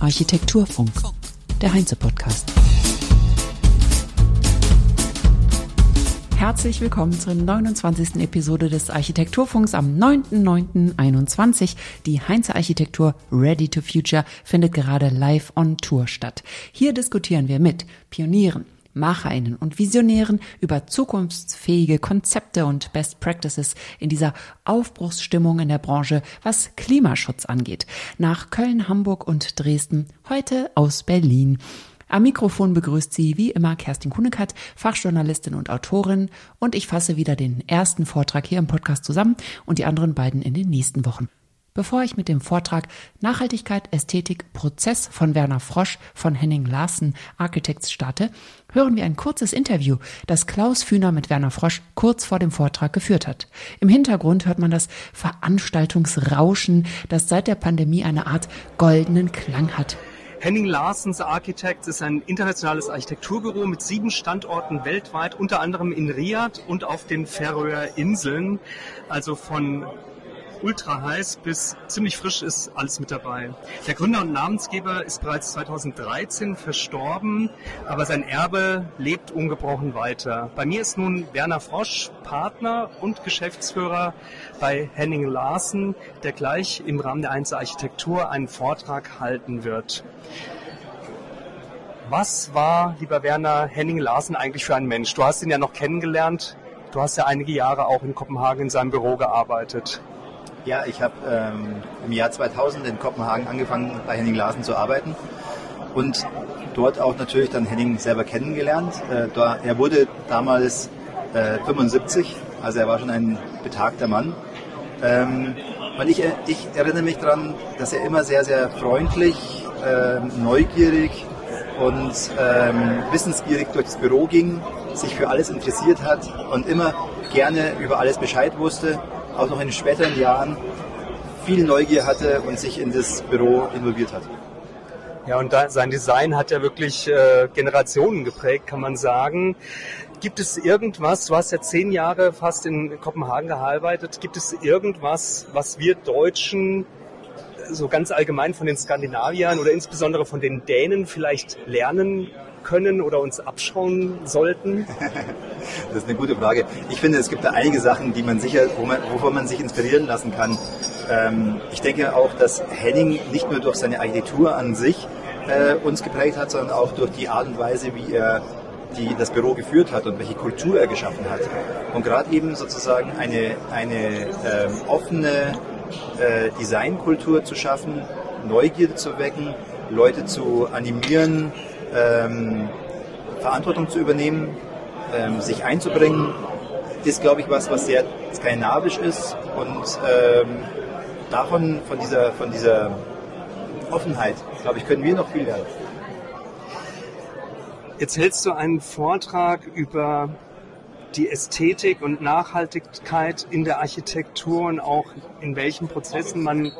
Architekturfunk. Architekturfunk, der Heinze-Podcast. Herzlich willkommen zur 29. Episode des Architekturfunks am 9.9.21. Die Heinze Architektur Ready to Future findet gerade live on Tour statt. Hier diskutieren wir mit Pionieren, MacherInnen und Visionären über zukunftsfähige Konzepte und Best Practices in dieser Aufbruchsstimmung in der Branche, was Klimaschutz angeht. Nach Köln, Hamburg und Dresden, heute aus Berlin. Am Mikrofon begrüßt sie wie immer Kerstin Kunekat, Fachjournalistin und Autorin, und ich fasse wieder den ersten Vortrag hier im Podcast zusammen und die anderen beiden in den nächsten Wochen. Bevor ich mit dem Vortrag Nachhaltigkeit, Ästhetik, Prozess von Werner Frosch von Henning Larsen Architects starte, hören wir ein kurzes Interview, das Klaus Fühner mit Werner Frosch kurz vor dem Vortrag geführt hat. Im Hintergrund hört man das Veranstaltungsrauschen, das seit der Pandemie eine Art goldenen Klang hat. Henning Larsens Architects ist ein internationales Architekturbüro mit sieben Standorten weltweit, unter anderem in Riyadh und auf den Färöer Inseln. Also von ultra heiß bis ziemlich frisch ist alles mit dabei. Der Gründer und Namensgeber ist bereits 2013 verstorben, aber sein Erbe lebt ungebrochen weiter. Bei mir ist nun Werner Frosch, Partner und Geschäftsführer bei Henning Larsen, der gleich im Rahmen der Einzel Architektur einen Vortrag halten wird. Was war, lieber Werner, Henning Larsen eigentlich für ein Mensch? Du hast ihn ja noch kennengelernt. Du hast ja einige Jahre auch in Kopenhagen in seinem Büro gearbeitet. Ja, ich habe ähm, im Jahr 2000 in Kopenhagen angefangen, bei Henning Larsen zu arbeiten und dort auch natürlich dann Henning selber kennengelernt. Äh, da, er wurde damals äh, 75, also er war schon ein betagter Mann. Ähm, und ich, ich, erinnere mich daran, dass er immer sehr, sehr freundlich, äh, neugierig und ähm, wissensgierig durch das Büro ging, sich für alles interessiert hat und immer gerne über alles Bescheid wusste auch noch in späteren Jahren viel Neugier hatte und sich in das Büro involviert hat. Ja, und da, sein Design hat ja wirklich äh, Generationen geprägt, kann man sagen. Gibt es irgendwas, du hast ja zehn Jahre fast in Kopenhagen gearbeitet, gibt es irgendwas, was wir Deutschen so ganz allgemein von den Skandinaviern oder insbesondere von den Dänen vielleicht lernen können oder uns abschauen sollten? das ist eine gute Frage. Ich finde, es gibt da einige Sachen, die man sicher, wo man, wovon man sich inspirieren lassen kann. Ähm, ich denke auch, dass Henning nicht nur durch seine Architektur an sich äh, uns geprägt hat, sondern auch durch die Art und Weise, wie er die das Büro geführt hat und welche Kultur er geschaffen hat. Und gerade eben sozusagen eine, eine ähm, offene äh, Designkultur zu schaffen, Neugierde zu wecken, Leute zu animieren, ähm, Verantwortung zu übernehmen, ähm, sich einzubringen, ist, glaube ich, was, was sehr skandinavisch ist und ähm, davon, von dieser, von dieser Offenheit, glaube ich, können wir noch viel lernen. Jetzt hältst du einen Vortrag über die Ästhetik und Nachhaltigkeit in der Architektur und auch in welchen Prozessen man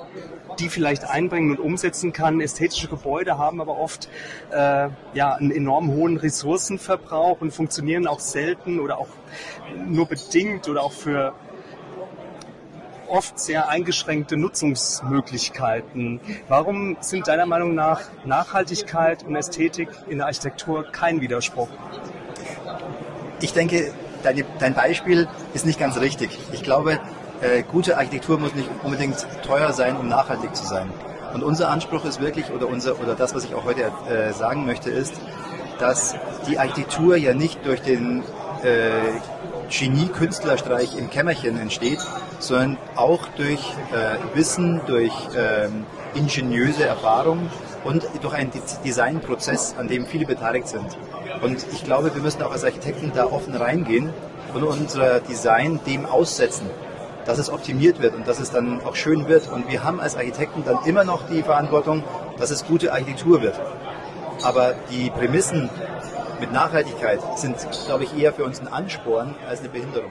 die vielleicht einbringen und umsetzen kann. Ästhetische Gebäude haben aber oft äh, ja, einen enorm hohen Ressourcenverbrauch und funktionieren auch selten oder auch nur bedingt oder auch für oft sehr eingeschränkte Nutzungsmöglichkeiten. Warum sind deiner Meinung nach Nachhaltigkeit und Ästhetik in der Architektur kein Widerspruch? Ich denke, deine, dein Beispiel ist nicht ganz richtig. Ich glaube, äh, gute Architektur muss nicht unbedingt teuer sein, um nachhaltig zu sein. Und unser Anspruch ist wirklich, oder, unser, oder das, was ich auch heute äh, sagen möchte, ist, dass die Architektur ja nicht durch den äh, Genie-Künstlerstreich im Kämmerchen entsteht, sondern auch durch äh, Wissen, durch ähm, ingeniöse Erfahrung und durch einen Designprozess, an dem viele beteiligt sind. Und ich glaube, wir müssen auch als Architekten da offen reingehen und unser Design dem aussetzen dass es optimiert wird und dass es dann auch schön wird. Und wir haben als Architekten dann immer noch die Verantwortung, dass es gute Architektur wird. Aber die Prämissen mit Nachhaltigkeit sind, glaube ich, eher für uns ein Ansporn als eine Behinderung.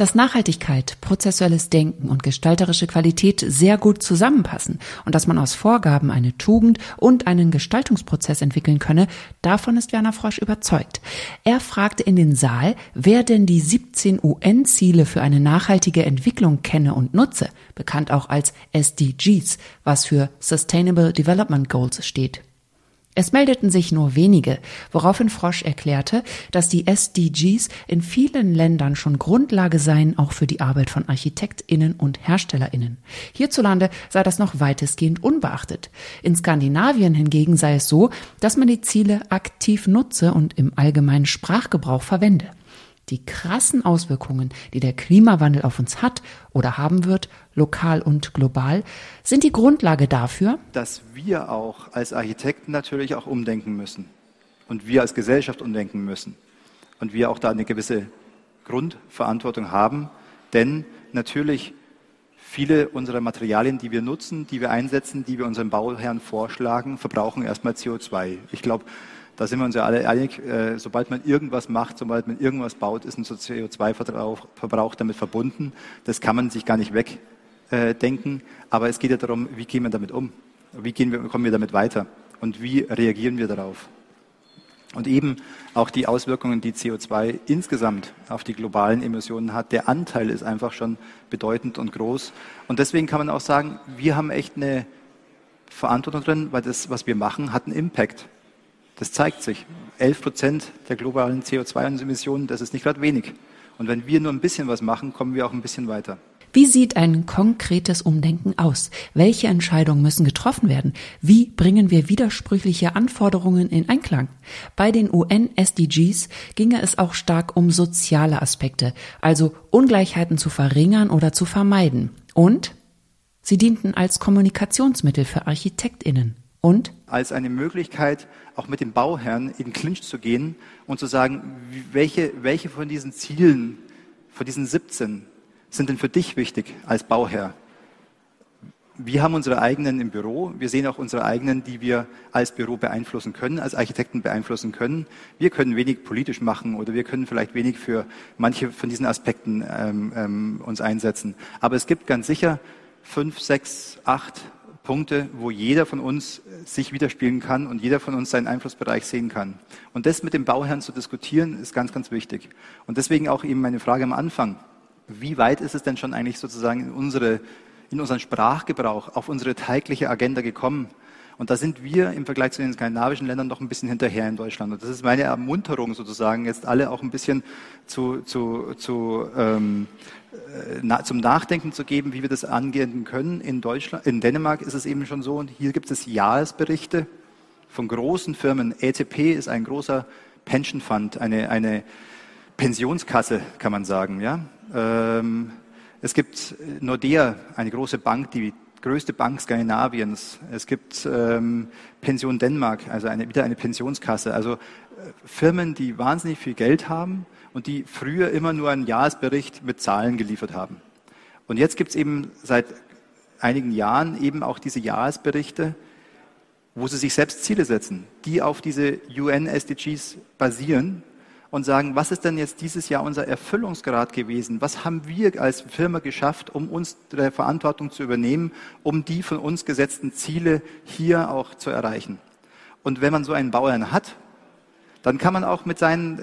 Dass Nachhaltigkeit, prozessuelles Denken und gestalterische Qualität sehr gut zusammenpassen und dass man aus Vorgaben eine Tugend und einen Gestaltungsprozess entwickeln könne, davon ist Werner Frosch überzeugt. Er fragte in den Saal, wer denn die 17 UN-Ziele für eine nachhaltige Entwicklung kenne und nutze, bekannt auch als SDGs, was für Sustainable Development Goals steht. Es meldeten sich nur wenige, woraufhin Frosch erklärte, dass die SDGs in vielen Ländern schon Grundlage seien, auch für die Arbeit von Architektinnen und Herstellerinnen. Hierzulande sei das noch weitestgehend unbeachtet. In Skandinavien hingegen sei es so, dass man die Ziele aktiv nutze und im allgemeinen Sprachgebrauch verwende. Die krassen Auswirkungen, die der Klimawandel auf uns hat oder haben wird, lokal und global, sind die Grundlage dafür, dass wir auch als Architekten natürlich auch umdenken müssen und wir als Gesellschaft umdenken müssen und wir auch da eine gewisse Grundverantwortung haben, denn natürlich viele unserer Materialien, die wir nutzen, die wir einsetzen, die wir unseren Bauherren vorschlagen, verbrauchen erstmal CO2. Ich glaube, da sind wir uns ja alle einig, äh, sobald man irgendwas macht, sobald man irgendwas baut, ist ein CO2-Verbrauch damit verbunden. Das kann man sich gar nicht wegdenken. Aber es geht ja darum, wie gehen wir damit um? Wie wir, kommen wir damit weiter? Und wie reagieren wir darauf? Und eben auch die Auswirkungen, die CO2 insgesamt auf die globalen Emissionen hat, der Anteil ist einfach schon bedeutend und groß. Und deswegen kann man auch sagen, wir haben echt eine Verantwortung drin, weil das, was wir machen, hat einen Impact. Das zeigt sich. 11 Prozent der globalen CO2-Emissionen, das ist nicht gerade wenig. Und wenn wir nur ein bisschen was machen, kommen wir auch ein bisschen weiter. Wie sieht ein konkretes Umdenken aus? Welche Entscheidungen müssen getroffen werden? Wie bringen wir widersprüchliche Anforderungen in Einklang? Bei den UN-SDGs ginge es auch stark um soziale Aspekte, also Ungleichheiten zu verringern oder zu vermeiden. Und sie dienten als Kommunikationsmittel für Architektinnen. Und? Als eine Möglichkeit, auch mit dem Bauherrn in Clinch zu gehen und zu sagen, welche, welche von diesen Zielen, von diesen 17, sind denn für dich wichtig als Bauherr? Wir haben unsere eigenen im Büro. Wir sehen auch unsere eigenen, die wir als Büro beeinflussen können, als Architekten beeinflussen können. Wir können wenig politisch machen oder wir können vielleicht wenig für manche von diesen Aspekten ähm, ähm, uns einsetzen. Aber es gibt ganz sicher fünf, sechs, acht Punkte, wo jeder von uns sich widerspiegeln kann und jeder von uns seinen Einflussbereich sehen kann. Und das mit dem Bauherrn zu diskutieren, ist ganz, ganz wichtig. Und deswegen auch eben meine Frage am Anfang. Wie weit ist es denn schon eigentlich sozusagen in, unsere, in unseren Sprachgebrauch, auf unsere tägliche Agenda gekommen? Und da sind wir im Vergleich zu den skandinavischen Ländern noch ein bisschen hinterher in Deutschland. Und das ist meine Ermunterung sozusagen, jetzt alle auch ein bisschen zu, zu, zu, ähm, äh, zum Nachdenken zu geben, wie wir das angehen können. In Deutschland, in Dänemark ist es eben schon so, und hier gibt es Jahresberichte von großen Firmen. ETP ist ein großer Pension Fund, eine, eine Pensionskasse, kann man sagen. Ja? Ähm, es gibt Nordea, eine große Bank, die größte Bank Skandinaviens. Es gibt ähm, Pension Dänemark, also eine, wieder eine Pensionskasse. Also äh, Firmen, die wahnsinnig viel Geld haben und die früher immer nur einen Jahresbericht mit Zahlen geliefert haben. Und jetzt gibt es eben seit einigen Jahren eben auch diese Jahresberichte, wo sie sich selbst Ziele setzen, die auf diese UN-SDGs basieren und sagen, was ist denn jetzt dieses Jahr unser Erfüllungsgrad gewesen? Was haben wir als Firma geschafft, um uns der Verantwortung zu übernehmen, um die von uns gesetzten Ziele hier auch zu erreichen? Und wenn man so einen Bauern hat, dann kann man auch mit seinen,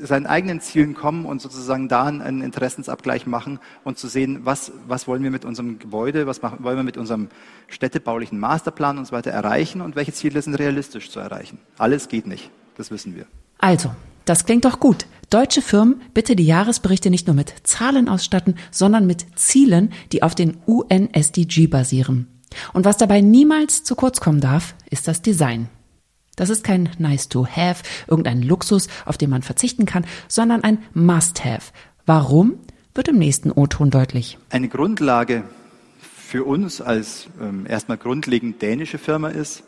seinen eigenen Zielen kommen und sozusagen da einen Interessensabgleich machen und zu sehen, was, was wollen wir mit unserem Gebäude, was machen, wollen wir mit unserem städtebaulichen Masterplan und so weiter erreichen und welche Ziele sind realistisch zu erreichen. Alles geht nicht, das wissen wir. Also, das klingt doch gut. Deutsche Firmen bitte die Jahresberichte nicht nur mit Zahlen ausstatten, sondern mit Zielen, die auf den UN-SDG basieren. Und was dabei niemals zu kurz kommen darf, ist das Design. Das ist kein nice to have, irgendein Luxus, auf den man verzichten kann, sondern ein must have. Warum? Wird im nächsten O-Ton deutlich. Eine Grundlage für uns als ähm, erstmal grundlegend dänische Firma ist,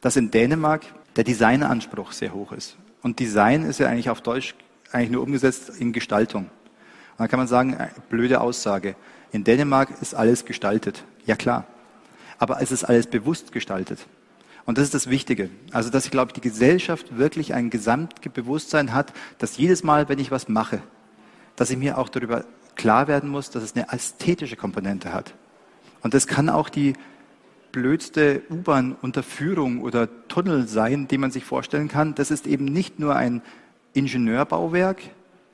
dass in Dänemark der Designanspruch sehr hoch ist. Und Design ist ja eigentlich auf Deutsch eigentlich nur umgesetzt in Gestaltung. Und dann kann man sagen, äh, blöde Aussage. In Dänemark ist alles gestaltet. Ja klar. Aber es ist alles bewusst gestaltet. Und das ist das Wichtige. Also, dass ich glaube, die Gesellschaft wirklich ein Gesamtbewusstsein hat, dass jedes Mal, wenn ich was mache, dass ich mir auch darüber klar werden muss, dass es eine ästhetische Komponente hat. Und das kann auch die blödste U-Bahn-Unterführung oder Tunnel sein, die man sich vorstellen kann. Das ist eben nicht nur ein Ingenieurbauwerk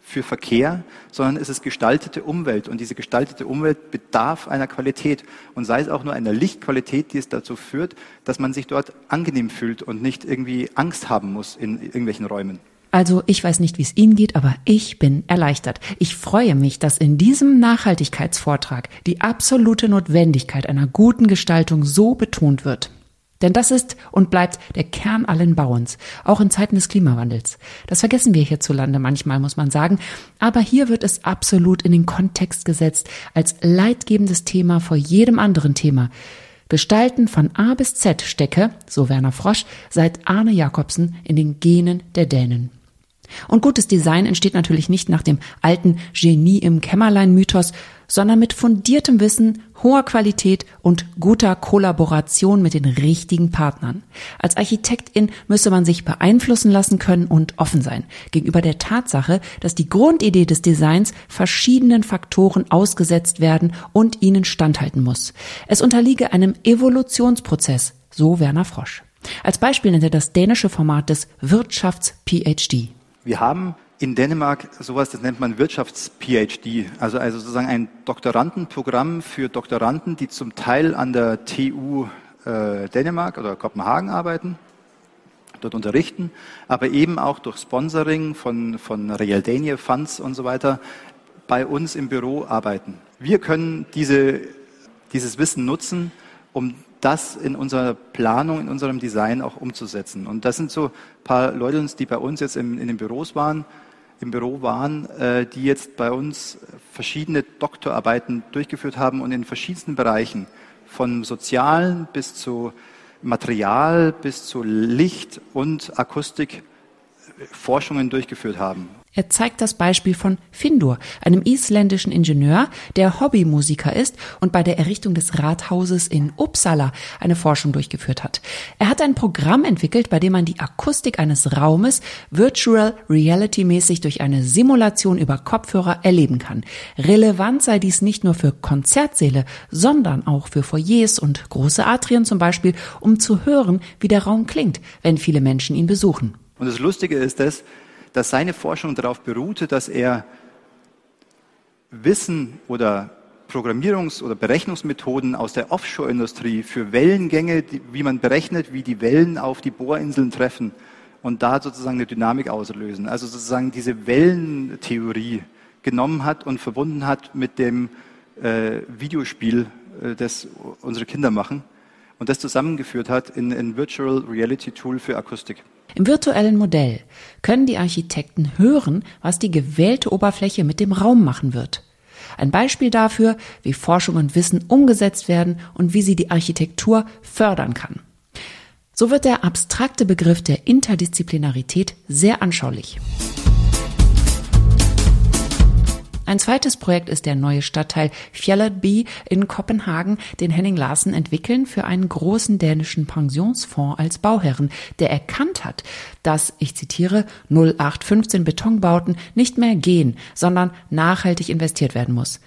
für Verkehr, sondern es ist gestaltete Umwelt. Und diese gestaltete Umwelt bedarf einer Qualität. Und sei es auch nur einer Lichtqualität, die es dazu führt, dass man sich dort angenehm fühlt und nicht irgendwie Angst haben muss in irgendwelchen Räumen. Also ich weiß nicht, wie es Ihnen geht, aber ich bin erleichtert. Ich freue mich, dass in diesem Nachhaltigkeitsvortrag die absolute Notwendigkeit einer guten Gestaltung so betont wird. Denn das ist und bleibt der Kern allen Bauens, auch in Zeiten des Klimawandels. Das vergessen wir hierzulande manchmal, muss man sagen, aber hier wird es absolut in den Kontext gesetzt als leitgebendes Thema vor jedem anderen Thema. Gestalten von A bis Z stecke, so Werner Frosch, seit Arne Jakobsen in den Genen der Dänen. Und gutes Design entsteht natürlich nicht nach dem alten Genie im Kämmerlein-Mythos, sondern mit fundiertem Wissen, hoher Qualität und guter Kollaboration mit den richtigen Partnern. Als Architektin müsse man sich beeinflussen lassen können und offen sein gegenüber der Tatsache, dass die Grundidee des Designs verschiedenen Faktoren ausgesetzt werden und ihnen standhalten muss. Es unterliege einem Evolutionsprozess, so Werner Frosch. Als Beispiel nennt er das dänische Format des Wirtschafts-PhD. Wir haben in Dänemark sowas, das nennt man Wirtschafts-PhD, also, also sozusagen ein Doktorandenprogramm für Doktoranden, die zum Teil an der TU äh, Dänemark oder Kopenhagen arbeiten, dort unterrichten, aber eben auch durch Sponsoring von, von Real Dania Funds und so weiter bei uns im Büro arbeiten. Wir können diese, dieses Wissen nutzen, um das in unserer Planung, in unserem Design auch umzusetzen. Und das sind so ein paar Leute, die bei uns jetzt in, in den Büros waren, im Büro waren, äh, die jetzt bei uns verschiedene Doktorarbeiten durchgeführt haben und in verschiedensten Bereichen, von Sozialen bis zu Material bis zu Licht und Akustik Forschungen durchgeführt haben. Er zeigt das Beispiel von Findur, einem isländischen Ingenieur, der Hobbymusiker ist und bei der Errichtung des Rathauses in Uppsala eine Forschung durchgeführt hat. Er hat ein Programm entwickelt, bei dem man die Akustik eines Raumes virtual reality mäßig durch eine Simulation über Kopfhörer erleben kann. Relevant sei dies nicht nur für Konzertsäle, sondern auch für Foyers und große Atrien zum Beispiel, um zu hören, wie der Raum klingt, wenn viele Menschen ihn besuchen. Und das Lustige ist das, dass seine Forschung darauf beruhte, dass er Wissen oder Programmierungs- oder Berechnungsmethoden aus der Offshore-Industrie für Wellengänge, wie man berechnet, wie die Wellen auf die Bohrinseln treffen und da sozusagen eine Dynamik auslösen. Also sozusagen diese Wellentheorie genommen hat und verbunden hat mit dem äh, Videospiel, äh, das unsere Kinder machen und das zusammengeführt hat in ein Virtual Reality Tool für Akustik. Im virtuellen Modell können die Architekten hören, was die gewählte Oberfläche mit dem Raum machen wird. Ein Beispiel dafür, wie Forschung und Wissen umgesetzt werden und wie sie die Architektur fördern kann. So wird der abstrakte Begriff der Interdisziplinarität sehr anschaulich. Ein zweites Projekt ist der neue Stadtteil Fjelleby in Kopenhagen, den Henning Larsen entwickeln für einen großen dänischen Pensionsfonds als Bauherren, der erkannt hat, dass, ich zitiere, 0815 Betonbauten nicht mehr gehen, sondern nachhaltig investiert werden muss.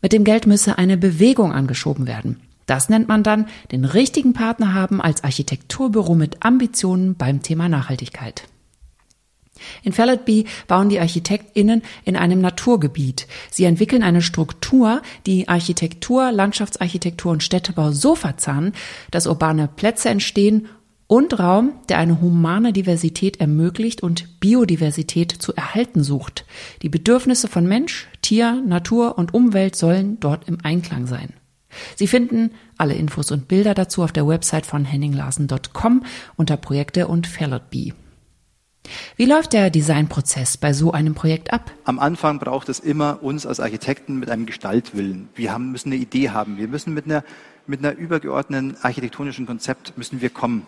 Mit dem Geld müsse eine Bewegung angeschoben werden. Das nennt man dann den richtigen Partner haben als Architekturbüro mit Ambitionen beim Thema Nachhaltigkeit. In Felletby bauen die ArchitektInnen in einem Naturgebiet. Sie entwickeln eine Struktur, die Architektur, Landschaftsarchitektur und Städtebau so verzahnen, dass urbane Plätze entstehen und Raum, der eine humane Diversität ermöglicht und Biodiversität zu erhalten sucht. Die Bedürfnisse von Mensch, Tier, Natur und Umwelt sollen dort im Einklang sein. Sie finden alle Infos und Bilder dazu auf der Website von henninglarsen.com unter Projekte und Felletby. Wie läuft der Designprozess bei so einem Projekt ab? Am Anfang braucht es immer uns als Architekten mit einem Gestaltwillen. Wir haben, müssen eine Idee haben. Wir müssen mit einer, mit einer übergeordneten architektonischen Konzept müssen wir kommen.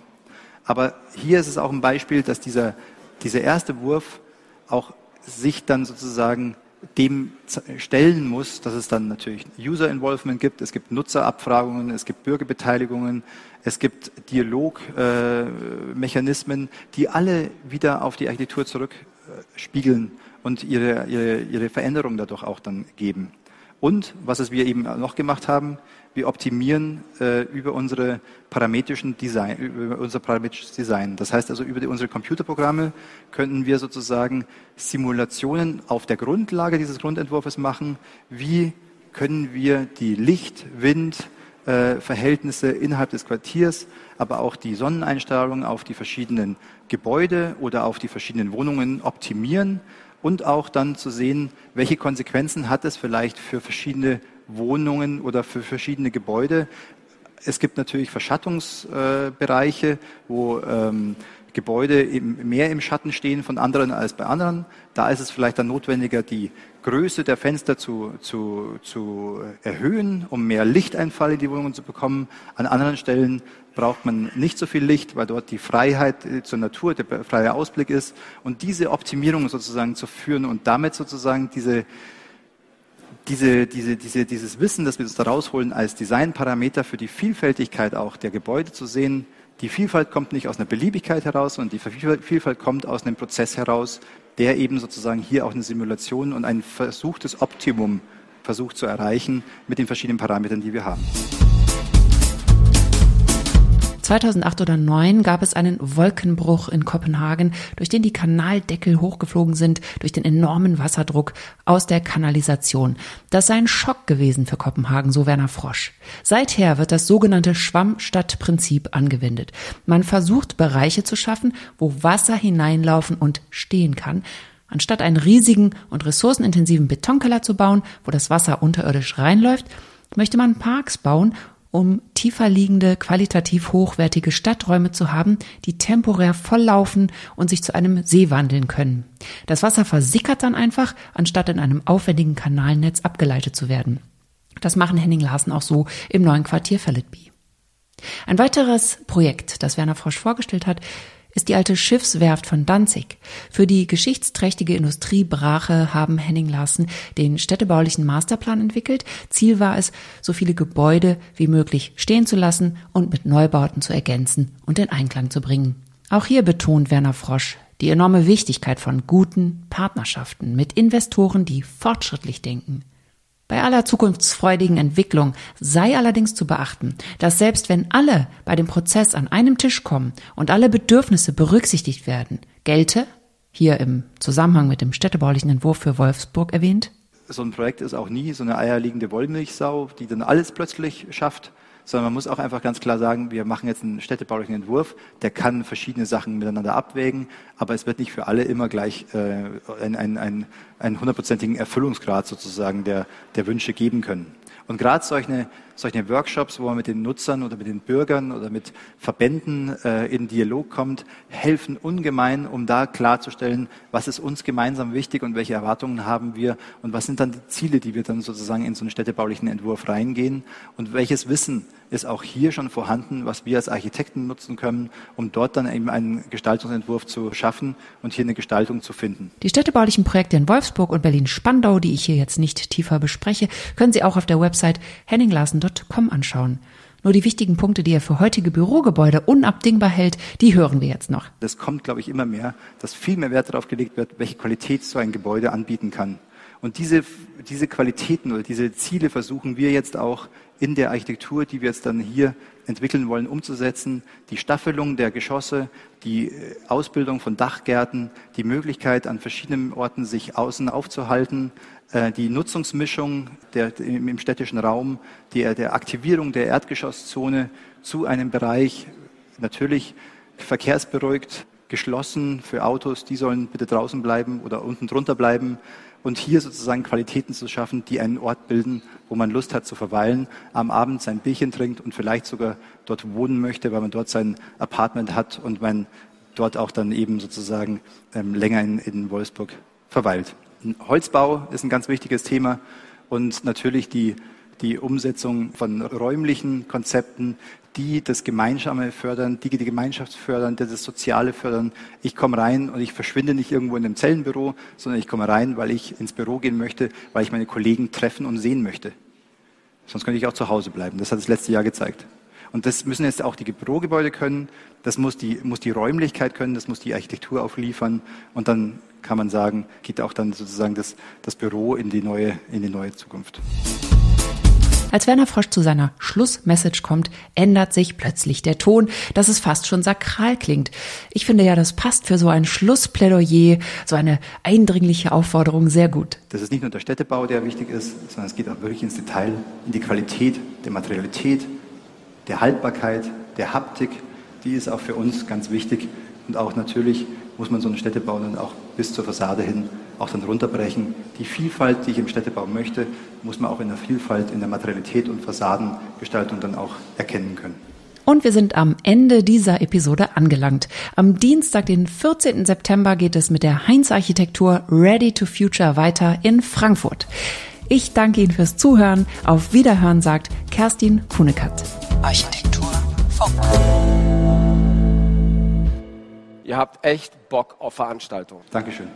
Aber hier ist es auch ein Beispiel, dass dieser, dieser erste Wurf auch sich dann sozusagen dem stellen muss, dass es dann natürlich User Involvement gibt, es gibt Nutzerabfragungen, es gibt Bürgerbeteiligungen, es gibt Dialogmechanismen, äh, die alle wieder auf die Architektur zurückspiegeln und ihre, ihre, ihre Veränderung dadurch auch dann geben. Und was es wir eben noch gemacht haben, wir optimieren äh, über unsere parametrischen Design, über unser parametrisches Design. Das heißt also, über die, unsere Computerprogramme könnten wir sozusagen Simulationen auf der Grundlage dieses Grundentwurfs machen. Wie können wir die Licht, Wind, äh, Verhältnisse innerhalb des Quartiers, aber auch die Sonneneinstrahlung auf die verschiedenen Gebäude oder auf die verschiedenen Wohnungen optimieren und auch dann zu sehen, welche Konsequenzen hat es vielleicht für verschiedene Wohnungen oder für verschiedene Gebäude. Es gibt natürlich Verschattungsbereiche, wo ähm, Gebäude mehr im Schatten stehen von anderen als bei anderen. Da ist es vielleicht dann notwendiger, die Größe der Fenster zu, zu, zu erhöhen, um mehr Lichteinfall in die Wohnungen zu bekommen. An anderen Stellen braucht man nicht so viel Licht, weil dort die Freiheit äh, zur Natur, der freie Ausblick ist. Und diese Optimierung sozusagen zu führen und damit sozusagen diese, diese, diese, diese, dieses Wissen, das wir uns da rausholen, als Designparameter für die Vielfältigkeit auch der Gebäude zu sehen. Die Vielfalt kommt nicht aus einer Beliebigkeit heraus, sondern die Vielfalt kommt aus einem Prozess heraus, der eben sozusagen hier auch eine Simulation und ein versuchtes Optimum versucht zu erreichen mit den verschiedenen Parametern, die wir haben. 2008 oder 2009 gab es einen Wolkenbruch in Kopenhagen, durch den die Kanaldeckel hochgeflogen sind, durch den enormen Wasserdruck aus der Kanalisation. Das sei ein Schock gewesen für Kopenhagen, so Werner Frosch. Seither wird das sogenannte Schwammstadtprinzip angewendet. Man versucht Bereiche zu schaffen, wo Wasser hineinlaufen und stehen kann, Anstatt einen riesigen und ressourcenintensiven Betonkeller zu bauen, wo das Wasser unterirdisch reinläuft, möchte man Parks bauen, um tiefer liegende, qualitativ hochwertige Stadträume zu haben, die temporär volllaufen und sich zu einem See wandeln können. Das Wasser versickert dann einfach, anstatt in einem aufwendigen Kanalnetz abgeleitet zu werden. Das machen Henning Larsen auch so im neuen Quartier Feldby. Ein weiteres Projekt, das Werner Frosch vorgestellt hat, ist die alte Schiffswerft von Danzig. Für die geschichtsträchtige Industrie Brache haben Henning Larsen den städtebaulichen Masterplan entwickelt. Ziel war es, so viele Gebäude wie möglich stehen zu lassen und mit Neubauten zu ergänzen und in Einklang zu bringen. Auch hier betont Werner Frosch die enorme Wichtigkeit von guten Partnerschaften mit Investoren, die fortschrittlich denken. Bei aller zukunftsfreudigen Entwicklung sei allerdings zu beachten, dass selbst wenn alle bei dem Prozess an einem Tisch kommen und alle Bedürfnisse berücksichtigt werden, gelte, hier im Zusammenhang mit dem städtebaulichen Entwurf für Wolfsburg erwähnt, so ein Projekt ist auch nie so eine eierlegende Wollmilchsau, die dann alles plötzlich schafft, sondern man muss auch einfach ganz klar sagen, wir machen jetzt einen städtebaulichen Entwurf, der kann verschiedene Sachen miteinander abwägen, aber es wird nicht für alle immer gleich äh, einen, hundertprozentigen Erfüllungsgrad sozusagen der, der Wünsche geben können. Und gerade solche, solche Workshops, wo man mit den Nutzern oder mit den Bürgern oder mit Verbänden äh, in Dialog kommt, helfen ungemein, um da klarzustellen, was ist uns gemeinsam wichtig und welche Erwartungen haben wir und was sind dann die Ziele, die wir dann sozusagen in so einen städtebaulichen Entwurf reingehen und welches Wissen ist auch hier schon vorhanden, was wir als Architekten nutzen können, um dort dann eben einen Gestaltungsentwurf zu schaffen und hier eine Gestaltung zu finden. Die städtebaulichen Projekte in Wolfsburg und Berlin-Spandau, die ich hier jetzt nicht tiefer bespreche, können Sie auch auf der Website henninglarsen.com anschauen. Nur die wichtigen Punkte, die er für heutige Bürogebäude unabdingbar hält, die hören wir jetzt noch. Das kommt, glaube ich, immer mehr, dass viel mehr Wert darauf gelegt wird, welche Qualität so ein Gebäude anbieten kann. Und diese, diese Qualitäten oder diese Ziele versuchen wir jetzt auch in der Architektur, die wir jetzt dann hier entwickeln wollen, umzusetzen. Die Staffelung der Geschosse, die äh, Ausbildung von Dachgärten, die Möglichkeit, an verschiedenen Orten sich außen aufzuhalten, die Nutzungsmischung der, im städtischen Raum, die, der Aktivierung der Erdgeschosszone zu einem Bereich, natürlich verkehrsberuhigt, geschlossen für Autos, die sollen bitte draußen bleiben oder unten drunter bleiben und hier sozusagen Qualitäten zu schaffen, die einen Ort bilden, wo man Lust hat zu verweilen, am Abend sein Bierchen trinkt und vielleicht sogar dort wohnen möchte, weil man dort sein Apartment hat und man dort auch dann eben sozusagen ähm, länger in, in Wolfsburg verweilt. Holzbau ist ein ganz wichtiges Thema und natürlich die die Umsetzung von räumlichen Konzepten, die das Gemeinsame fördern, die die Gemeinschaft fördern, die das Soziale fördern. Ich komme rein und ich verschwinde nicht irgendwo in einem Zellenbüro, sondern ich komme rein, weil ich ins Büro gehen möchte, weil ich meine Kollegen treffen und sehen möchte. Sonst könnte ich auch zu Hause bleiben. Das hat das letzte Jahr gezeigt. Und das müssen jetzt auch die Bürogebäude können, das muss die, muss die Räumlichkeit können, das muss die Architektur auch liefern. Und dann kann man sagen, geht auch dann sozusagen das, das Büro in die neue, in die neue Zukunft. Als Werner Frosch zu seiner Schlussmessage kommt, ändert sich plötzlich der Ton, dass es fast schon sakral klingt. Ich finde ja, das passt für so ein Schlussplädoyer, so eine eindringliche Aufforderung sehr gut. Das ist nicht nur der Städtebau, der wichtig ist, sondern es geht auch wirklich ins Detail, in die Qualität der Materialität, der Haltbarkeit, der Haptik. Die ist auch für uns ganz wichtig. Und auch natürlich muss man so einen Städtebau dann auch bis zur Fassade hin auch dann runterbrechen. Die Vielfalt, die ich im Städtebau möchte, muss man auch in der Vielfalt, in der Materialität und Fassadengestaltung dann auch erkennen können. Und wir sind am Ende dieser Episode angelangt. Am Dienstag, den 14. September, geht es mit der Heinz Architektur Ready to Future weiter in Frankfurt. Ich danke Ihnen fürs Zuhören. Auf Wiederhören sagt Kerstin Kunekat. Architektur Funk. Ihr habt echt Bock auf Veranstaltungen. Dankeschön.